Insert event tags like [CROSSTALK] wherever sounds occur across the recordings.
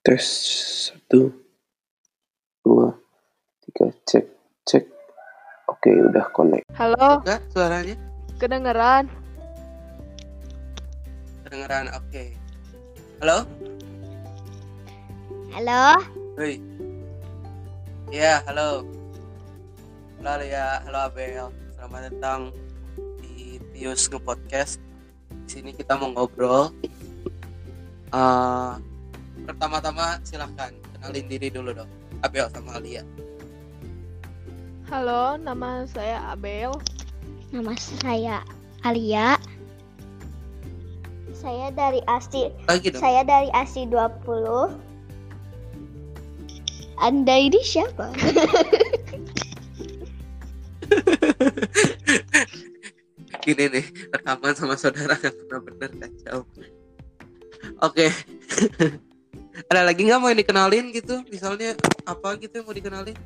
Tes satu, dua, tiga, cek, cek. Oke, udah connect. Halo, Enggak suaranya? kedengeran? Kedengeran, oke. Halo? Halo, Hoi. Ya, halo. Halo ya, halo Abel. Selamat datang di Pius Nge-Podcast. Di sini kita mau ngobrol. Eh, pertama-tama silahkan kenalin diri dulu dong. Abel sama Alia. Halo, nama saya Abel. nama saya Alia. Saya dari ASI, Lagi dong. saya dari ASI 20. Anda ini siapa? [LAUGHS] Gini nih, rekaman sama saudara yang pernah bener kacau. Oke. [LAUGHS] Ada lagi nggak mau yang dikenalin gitu? Misalnya apa gitu yang mau dikenalin?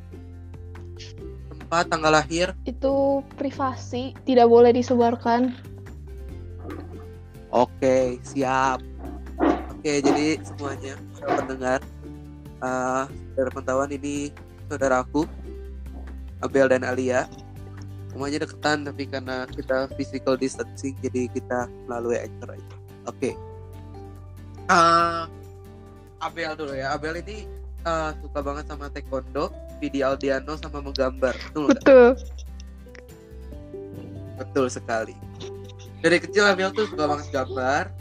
Tempat, tanggal lahir. Itu privasi, tidak boleh disebarkan. Oke, siap. Oke, jadi semuanya para pendengar, uh, saudara pantauan ini saudaraku, Abel dan Alia. Semuanya deketan, tapi karena kita physical distancing, jadi kita melalui anchor aja. Oke. Uh, Abel dulu ya. Abel ini uh, suka banget sama taekwondo, video Aldiano sama menggambar. Betul? Betul. Betul sekali. Dari kecil Abel tuh suka banget gambar.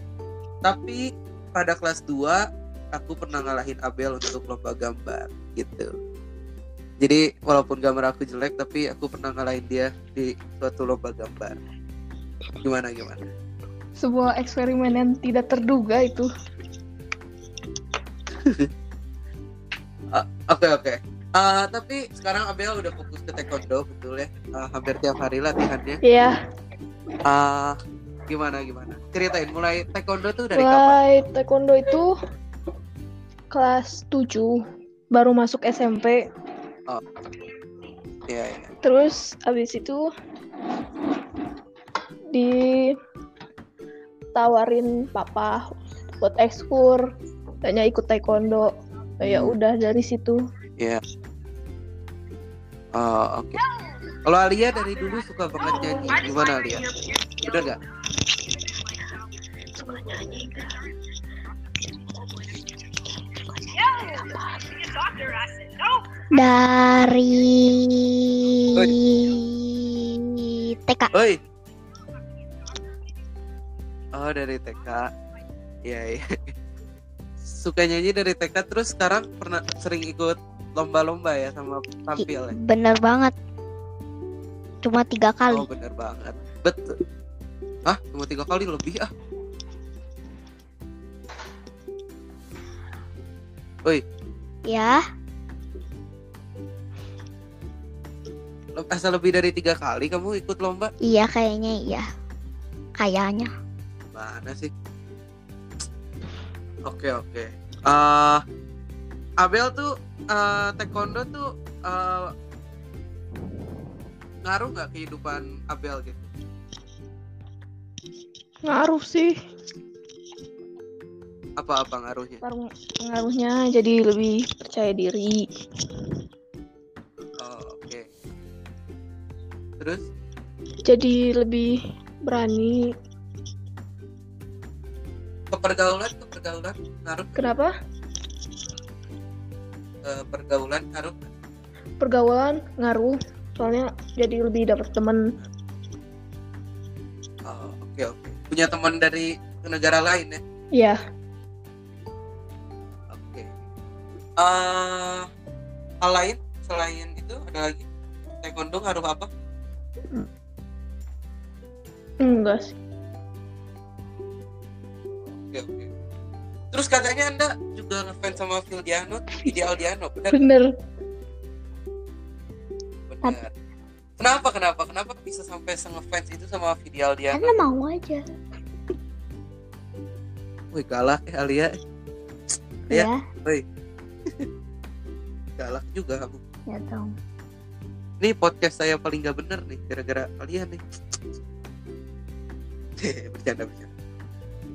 Tapi pada kelas 2 aku pernah ngalahin Abel untuk lomba gambar gitu. Jadi walaupun gambar aku jelek tapi aku pernah ngalahin dia di suatu lomba gambar. Gimana gimana? Sebuah eksperimen yang tidak terduga itu. [LAUGHS] Oke oke. Eh, tapi sekarang Abel udah fokus ke taekwondo betul ya. Eh, hampir tiap hari latihannya. Iya, Ah, gimana gimana? Ceritain mulai taekwondo tuh dari kapan? mulai taekwondo itu kelas 7, baru masuk SMP. Iya iya. Terus abis itu ditawarin papa buat ekskur, tanya ikut taekwondo. Ya Hmm. udah dari situ. Iya. Oh, oke. Kalau Alia dari dulu suka banget nyanyi. Gimana Alia? Udah nggak? Dari TK. Oi. Oh, dari TK. Iya, iya. Suka nyanyi dari TK terus sekarang pernah sering ikut lomba-lomba ya sama tampil ya? Bener banget. Cuma tiga kali. Oh, bener banget. Betul. Ah, cuma tiga kali lebih ah. Oi, Ya, asal lebih dari tiga kali kamu ikut lomba? iya kayaknya iya. Kayaknya. Mana sih? Oke oke. Eh, Abel tuh eh, taekwondo tuh eh, ngaruh nggak kehidupan Abel gitu? Ngaruh sih. Apa-apa ngaruhnya? Pengaruhnya jadi lebih percaya diri. Oh, oke. Terus? Jadi lebih berani. Kepergaulan, kepergaulan ngaruh Kenapa? ke pergaulan ngaruh? Pergaulan ngaruh. Soalnya jadi lebih dapat teman. Oh, oke oke. Punya teman dari negara lain ya? Ya, Oke. Eh, hal lain selain itu ada lagi? Taekwondo ngaruh apa? enggak sih. Oke oke. Terus katanya anda juga ngefans sama Vildiano, Ideal Diano, benar? Bener. Benar. Kenapa kenapa kenapa bisa sampai ngefans itu sama Ideal Diano? Karena mau aja. Wih galak ya Alia, Iya. Ya, galak juga kamu. ya dong. Ini podcast saya paling gak bener nih gara-gara kalian nih. bercanda bercanda.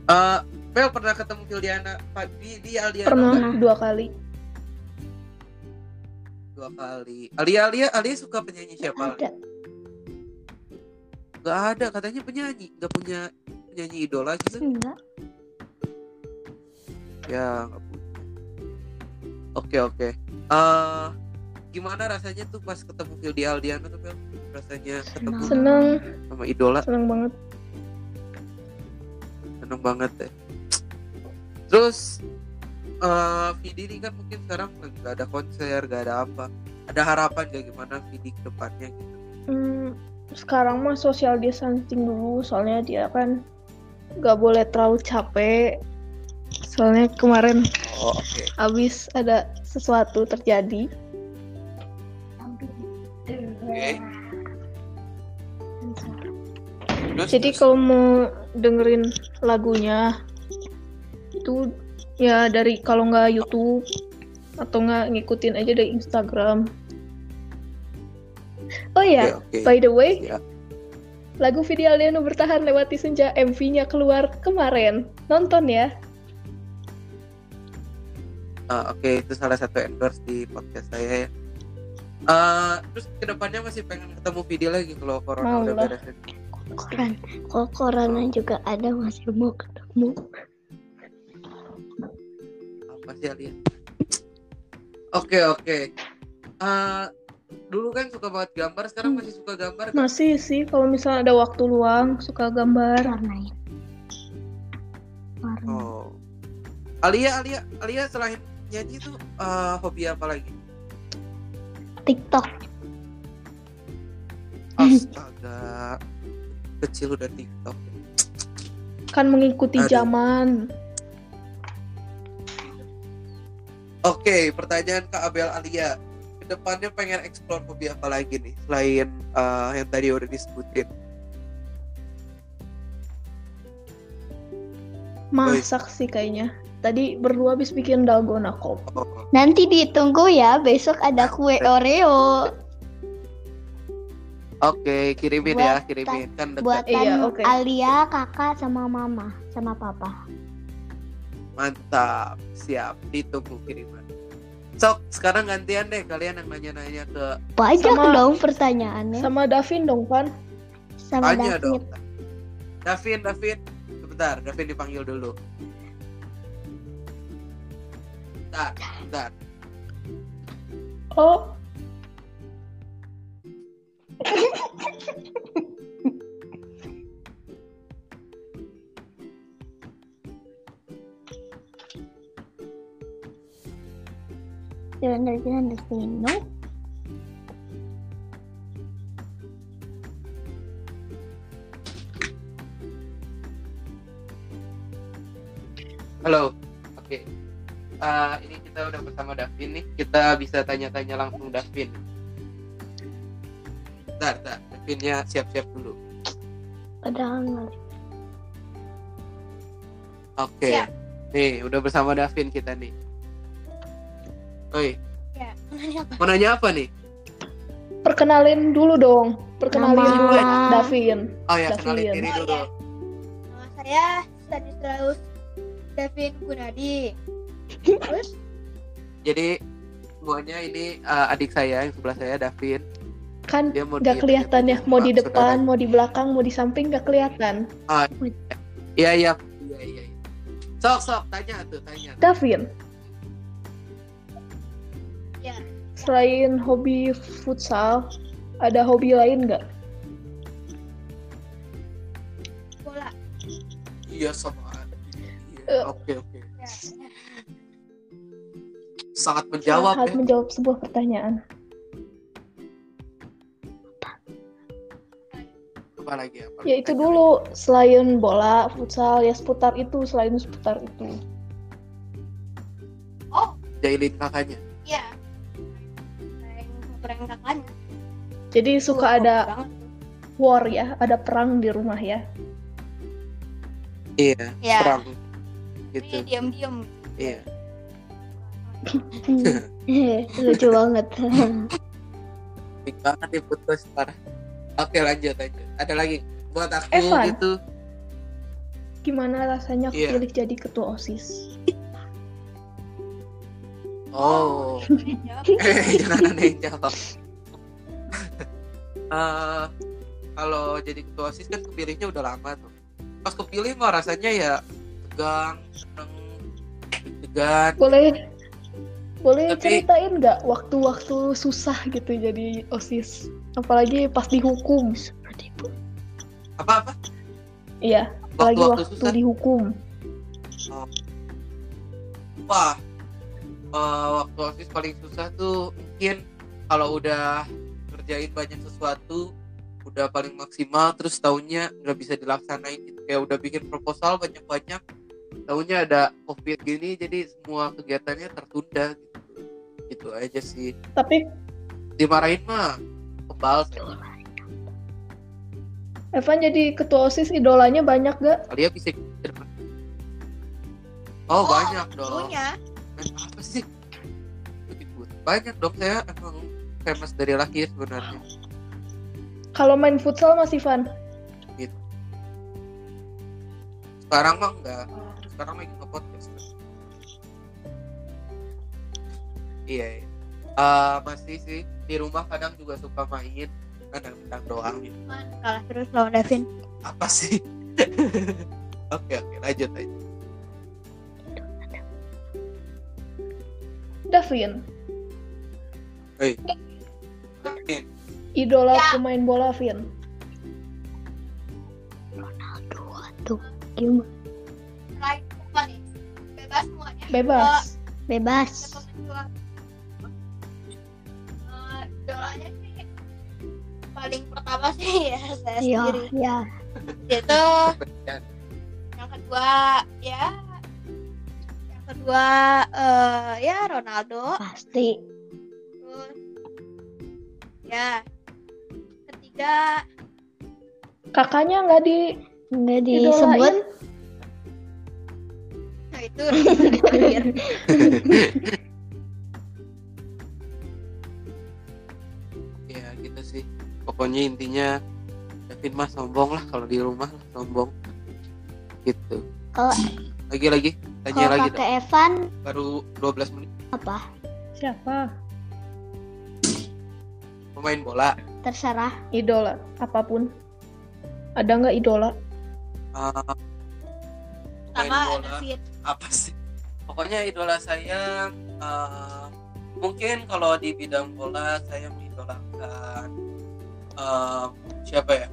Eh Pel pernah ketemu Hildiana Pak, di di Aldiana Pernah nggak? dua kali. dua kali. Alia Alia Alia suka penyanyi siapa? Ada. Gak ada katanya penyanyi, gak punya penyanyi idola gitu. Enggak. Ya, nggak punya. Oke oke. Eh, gimana rasanya tuh pas ketemu Hildi Aldiana tuh Pel? Rasanya ketemu Senang. Seneng, sama idola, seneng banget. seneng banget deh. Terus eh Vidi ini kan mungkin sekarang lagi gak ada konser, gak ada apa. Ada harapan gak gimana Vidi ke depannya gitu? Hmm, sekarang mah social distancing dulu, soalnya dia kan nggak boleh terlalu capek. Soalnya kemarin Oh oke. abis ada sesuatu terjadi. Terus, Jadi terus? kalau mau dengerin lagunya itu ya dari kalau nggak YouTube atau nggak ngikutin aja dari Instagram. Oh ya, Oke, oke. by the way, Ya. lagu video Aldiano bertahan lewati senja MV-nya keluar kemarin. Nonton ya. Ah, Oke, itu salah satu endorse di podcast saya ya. Eh, terus ke depannya masih pengen ketemu video lagi kalau corona Mau udah beres. Koran. Kalau corona juga ada masih mau ketemu. Apa sih Alia? Oke oke. Eh, dulu kan suka banget gambar, sekarang masih suka gambar. kan? Masih sih kalau misalnya ada waktu luang suka gambar. Warnain. Warna. Oh. Alia Alia Alia selain nyanyi itu eh, hobi apa lagi? TikTok. Astaga. Kecil udah TikTok. Kan mengikuti Aduh. zaman. Oke, pertanyaan Kak Abel Alia. Ke depannya pengen explore hobi apa lagi nih selain eh, yang tadi udah disebutin? Masak sih kayaknya. Tadi berdua habis bikin dalgona kop. Oh, Nanti ditunggu ya, besok ada kue [LAUGHS] Oreo. Oke, kirimin ya, Buat kirimin kan dekat. Buatan Iya, oke. Alia, kakak, sama mama, sama papa. Mantap, siap, ditunggu kiriman. Sok, sekarang gantian deh kalian yang nanya-nanya ke Banyak Sama- dong pertanyaannya. Sama Davin dong, Pan. Sama tanya David. dong. Davin, Davin, sebentar, Davin dipanggil dulu. Bentar, bentar. Oh, Jalan-jalan di sini. Halo, oke. Eh, ini kita udah bersama Davin nih. Kita bisa tanya-tanya langsung Davin. Bentar, bentar. Davinnya siap-siap dulu. Padahal nggak. Oke. Siap. Nih, udah bersama Davin kita nih. Oi, Nanya apa? mau nanya apa nih? perkenalin dulu dong. Perkenalin Nama. dulu Davin. Oh ya, Davin. kenalin diri Oh, dulu. iya. Nama saya Stanislaus Davin Gunadi. Terus Jadi semuanya ini uh, adik saya yang sebelah saya Davin. Kan Dia mau gak di- kelihatan ya, mau di Saudara. depan, mau di belakang, mau di samping gak kelihatan. Iya iya iya iya. iya. Sok sok tanya tuh tanya. Davin. Selain hobi futsal, ada hobi lain nggak? bola. Iya sama. Iya, Oke oke. Ya. Sangat menjawab Saat ya. menjawab sebuah pertanyaan. Apa lagi apa? Ya itu dulu, selain bola, futsal, ya seputar itu, selain seputar itu. Oh, Jailin kakaknya. iya. Prank kakaknya. Jadi Itu suka ada banget. war ya, ada perang di rumah ya. Iya. Ya. Perang. Tapi Gitu. diam-diam. Iya. [LAUGHS] Lucu banget. Pink banget nih putus parah. Oke lanjut lanjut. Ada lagi buat aku Evan. gitu. gimana rasanya Iya. kepilih jadi ketua OSIS? Oh. Eh, jangan aneh yang [LAUGHS] jawab. Eh, kalau jadi ketua OSIS kan kepilihnya udah lama tuh. Pas kepilih mah rasanya ya tegang, seneng, deg-degan. Boleh boleh Tapi- ceritain nggak waktu-waktu susah gitu jadi OSIS? Apalagi pas dihukum. Apa-apa? Iya, apalagi Waktu-waktu waktu susah. dihukum. Wah, eh, waktu OSIS paling susah tuh mungkin kalau udah ngerjain banyak sesuatu udah paling maksimal terus tahunnya nggak bisa dilaksanain gitu. Kayak udah bikin proposal banyak-banyak tahunnya ada covid gini jadi semua kegiatannya tertunda gitu. Gitu aja sih. Tapi dimarahin mah kebal saya Evan jadi ketua OSIS idolanya banyak gak? kalian bisa oh, banyak dong. Punya. Main apa sih? Ikut banyak dong saya emang famous dari lahir sebenarnya. Kalau main futsal masih fun. sekarang mah enggak. Sekarang lagi nge podcast iya iya. Eh, masih sih. Di rumah kadang juga suka main. Kadang-kadang doang gitu. Kalah terus lawan Devin. apa sih? [LAUGHS] Oke oke. Lanjut aja Davin, Oke. idola Ya. pemain bola Vin. Tuh, gimana? Right, semua nih. Bebas semuanya. Bebas. Bebas. Siapa berdua? Eh, idolanya sih paling pertama sih [LAUGHS] ya saya Iya, sendiri. ya. Itu [LAUGHS] yang kedua ya kedua eh ya Ronaldo. Pasti. terus ya ketiga. Kakaknya nggak di Nggak disebut. nah itu [LAUGHS] [LAUGHS] ya gitu sih. Pokoknya intinya Davin mah sombong lah kalau di rumah sombong. Gitu. Kalau lagi lagi tanya kalau lagi Evan? Baru 12 menit. Apa? Siapa? pemain bola. Terserah. Idola, apa pun. Ada nggak idola? Pemain sama bola ada Fit apa sih? Pokoknya idola saya eh, mungkin kalau di bidang bola saya mengidolakan eh, siapa ya?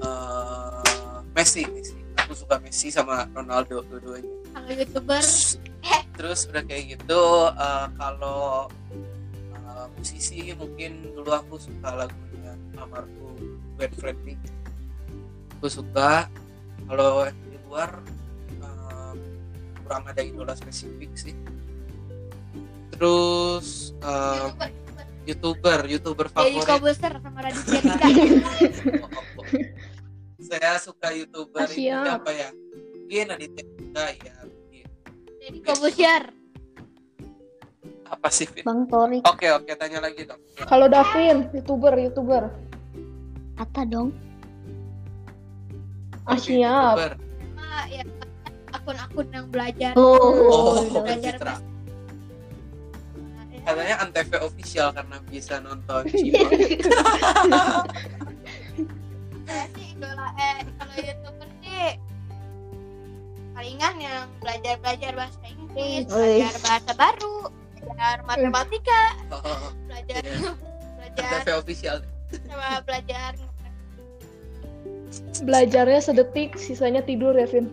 Eh, Messi Messi. Aku suka Messi sama Ronaldo dua-duanya kalau youtuber. Terus udah kayak gitu eh, kalau eh, musisi mungkin dulu aku suka lagunya almarhum Glenn Fredly aku suka. Kalau di luar eh, kurang ada idola spesifik sih. Terus eh, youtuber youtuber youtuber jadi favorit. Kobuser sama Raditya Dika. [LAUGHS] Oh, oh, oh. saya suka youtuber ini Ah, siap. apa ya? Mungkin Aditya Dika ya. Jadi Kobuser apa sih Vin? Bang Tori oke oke tanya lagi dong Kalau Davin, youtuber, youtuber. kata dong. Ah, siap. YouTuber. ya akun-akun yang belajar oh udah. belajar Citra ya, katanya antv official karena bisa nonton Cima [LAUGHS] saya sih idola eh kalau youtuber sih palingan yang belajar belajar bahasa Inggris belajar bahasa baru belajar matematika Oh, belajar Iya. belajar official sama belajar Belajarnya sedetik, sisanya tidur ya, Vin.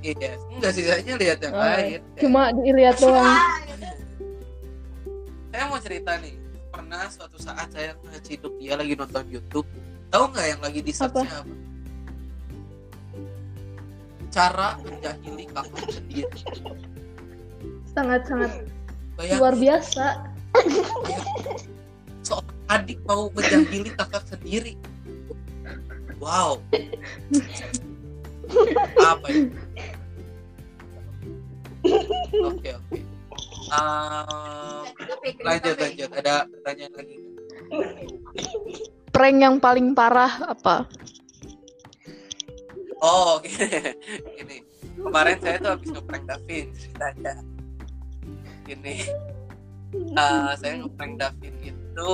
iya enggak sih saya lihat yang Oh, lain Cuma dilihat doang. Ah, gitu. saya mau cerita nih pernah suatu saat saya ngeciduk dia lagi nonton YouTube tahu nggak yang lagi di search apa? Cara menjahili kakak sendiri Sangat-sangat Bayangin, luar biasa. seorang adik mau menjahili kakak sendiri. Wow. Apa itu oke oke. Ah, lanjut lanjut. Ada pertanyaan lagi? Prank yang paling parah apa? Oh, gini. [LAUGHS] gini. Kemarin saya tuh habis ngeprank Davin ceritanya. Gini. Eh, saya ngeprank Davin itu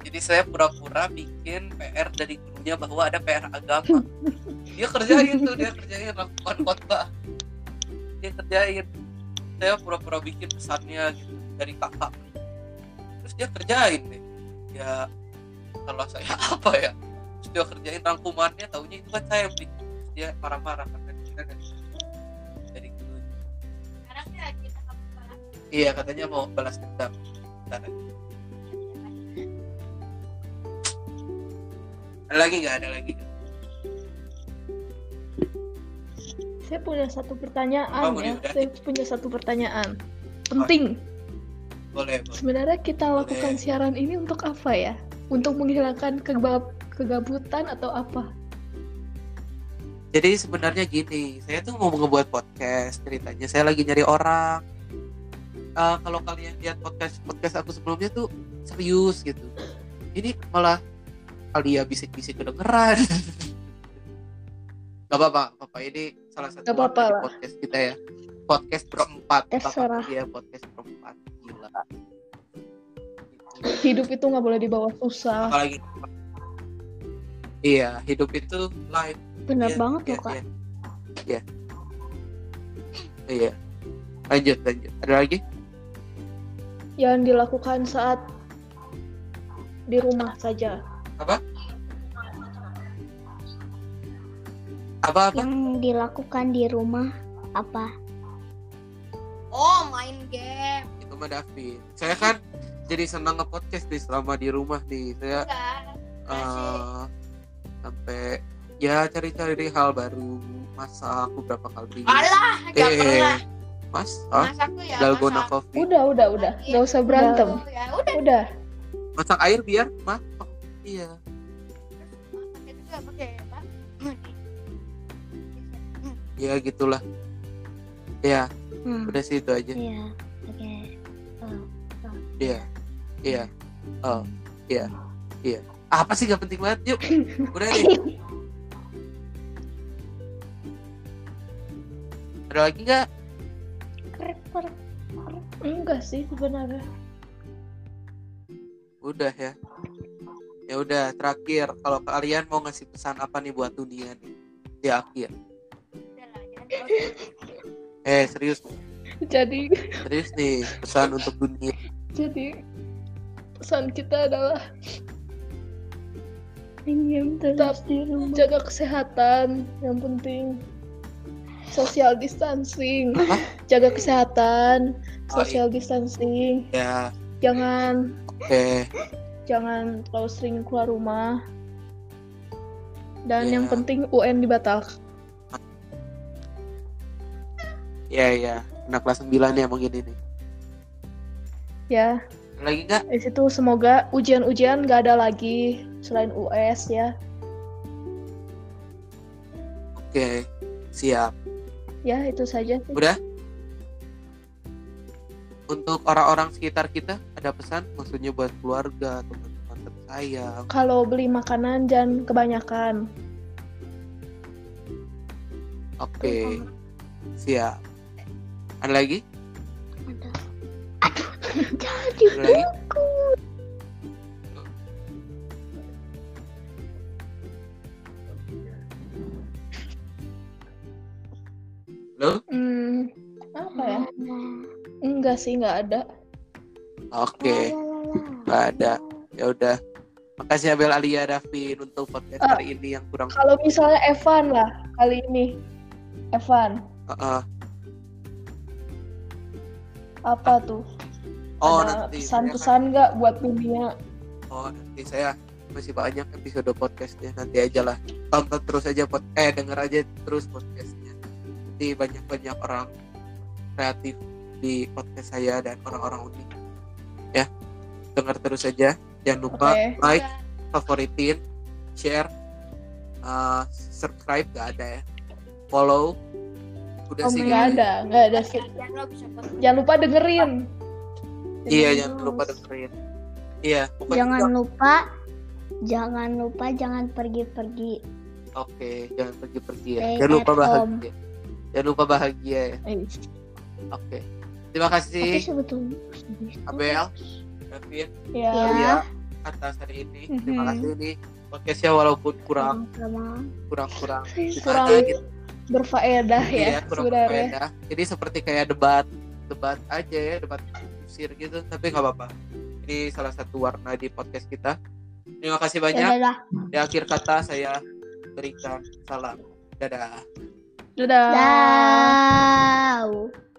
jadi saya pura-pura bikin PR dari gurunya bahwa ada PR agama. Dia kerjain tuh, dia kerjain lakukan khotbah. Dia kerjain. Saya pura-pura bikin pesannya gitu dari kakak. Terus dia kerjain deh. Ya kalau saya [LAUGHS] apa ya? Terus dia kerjain rangkumannya, taunya itu kan saya yang bikin. Dia marah-marah karena dia dari dari gurunya. Sekarang sih lagi tahap balas. Iya katanya mau balas dendam. Bentar. Ada lagi nggak? Ada lagi? Saya punya satu pertanyaan Oh, ya. udah. Saya punya satu pertanyaan. Penting. Boleh, boleh. Sebenarnya kita Boleh. lakukan siaran ini untuk apa ya? Untuk menghilangkan kegab- kegabutan atau apa? Jadi sebenarnya gini, saya tuh mau ngebuat podcast ceritanya. Saya lagi nyari orang. Eh, kalau kalian lihat podcast podcast aku sebelumnya tuh serius gitu. Ini malah Alia bisik-bisik kedengeran. [LAUGHS] Gak apa-apa, apa ini salah satu di lah. podcast kita ya. Podcast berempat. Bapak dia podcast berempat. Gila. Hidup itu nggak boleh dibawa susah. Apalagi Iya, hidup itu live Bener Iya, banget iya, loh kak. Iya. Iya. Iya. Lanjut, lanjut. Ada lagi? Yang dilakukan saat di rumah saja. Apa? Apa apa? Yang dilakukan di rumah apa? Oh, main game. Itu mah. Saya kan jadi senang nge-podcast nih selama di rumah nih. Saya Enggak. eh, sampai ya cari-cari hal baru, masak beberapa kali. Alah, gak eh, pernah. Mas, ah, ya. dalgona masak. coffee. Udah, udah, udah. Nggak usah berantem. Ya udah. Udah. Masak air biar masak. Iya. Masak itu juga pakai apa? Ya gitulah. Ya, Hmm. udah sih itu aja. Iya. Oke. Oh. Iya. Iya. Oh, iya. Iya. Apa sih gak penting banget? Yuk. Udah nih. [LAUGHS] Ada lagi nggak? Krek. Enggak sih sebenarnya. Udah ya. Ya udah, terakhir kalau kalian mau ngasih pesan apa nih buat dunia nih di akhir? Eh serius, Jadi, serius nih pesan untuk dunia. jadi pesan kita adalah rumah. jaga kesehatan yang penting social distancing Apa? jaga kesehatan Oh, social distancing Ya, jangan oke. jangan terlalu sering keluar rumah dan Ya. yang penting UN dibatalkan Ya ya, anak kelas 9 ya mungkin ini. ya lagi nggak? di situ semoga ujian-ujian gak ada lagi selain US ya Oke, siap. Ya itu saja sih. Udah? Untuk orang-orang sekitar kita ada pesan maksudnya buat keluarga, teman-teman tersayang. kalau beli makanan jangan kebanyakan Oke. Siap. Ada lagi? Ada. Aduh. [LAUGHS] Jangan Ada lagi? Sih nggak ada. Oke, nggak ada. Ya udah. Makasih Abel Alia Davin untuk podcast Ah. hari ini yang kurang kalau misalnya Evan lah kali ini. Evan. Heeh. apa tuh? Oh, ada nanti pesan-pesan nggak buat dunia? Oh nanti saya masih banyak episode podcastnya. Nanti aja lah. Tonton terus aja pod eh denger aja terus podcastnya. Nanti banyak banyak orang kreatif di podcast saya dan orang-orang unik ya denger terus aja jangan lupa Oke. like favoritin share uh, subscribe gak ada ya follow udah Oh sih gitu. ada nggak ada sih jangan lupa dengerin iya jangan lupa dengerin iya pokoknya Jangan lupa, jangan lupa jangan pergi-pergi. Oke, jangan pergi-pergi ya. Stay Jangan lupa home. bahagia. Jangan lupa bahagia ya. Eh, Oke. Terima Tapi kasih sebetulnya Abel, David, ya. Ya. Alia atas hari ini. Terima Mhm. kasih ini podcastnya walaupun kurang sama kurang kurang Kurang ada gitu. berfaedah ya Iya, kurang sebenarnya. berfaedah. Jadi seperti kayak debat debat aja ya, debat kusir gitu, tapi nggak apa-apa. Ini salah satu warna di podcast kita. Terima kasih ya banyak. Di akhir kata saya berikan salam. Dadah. Dadah. dah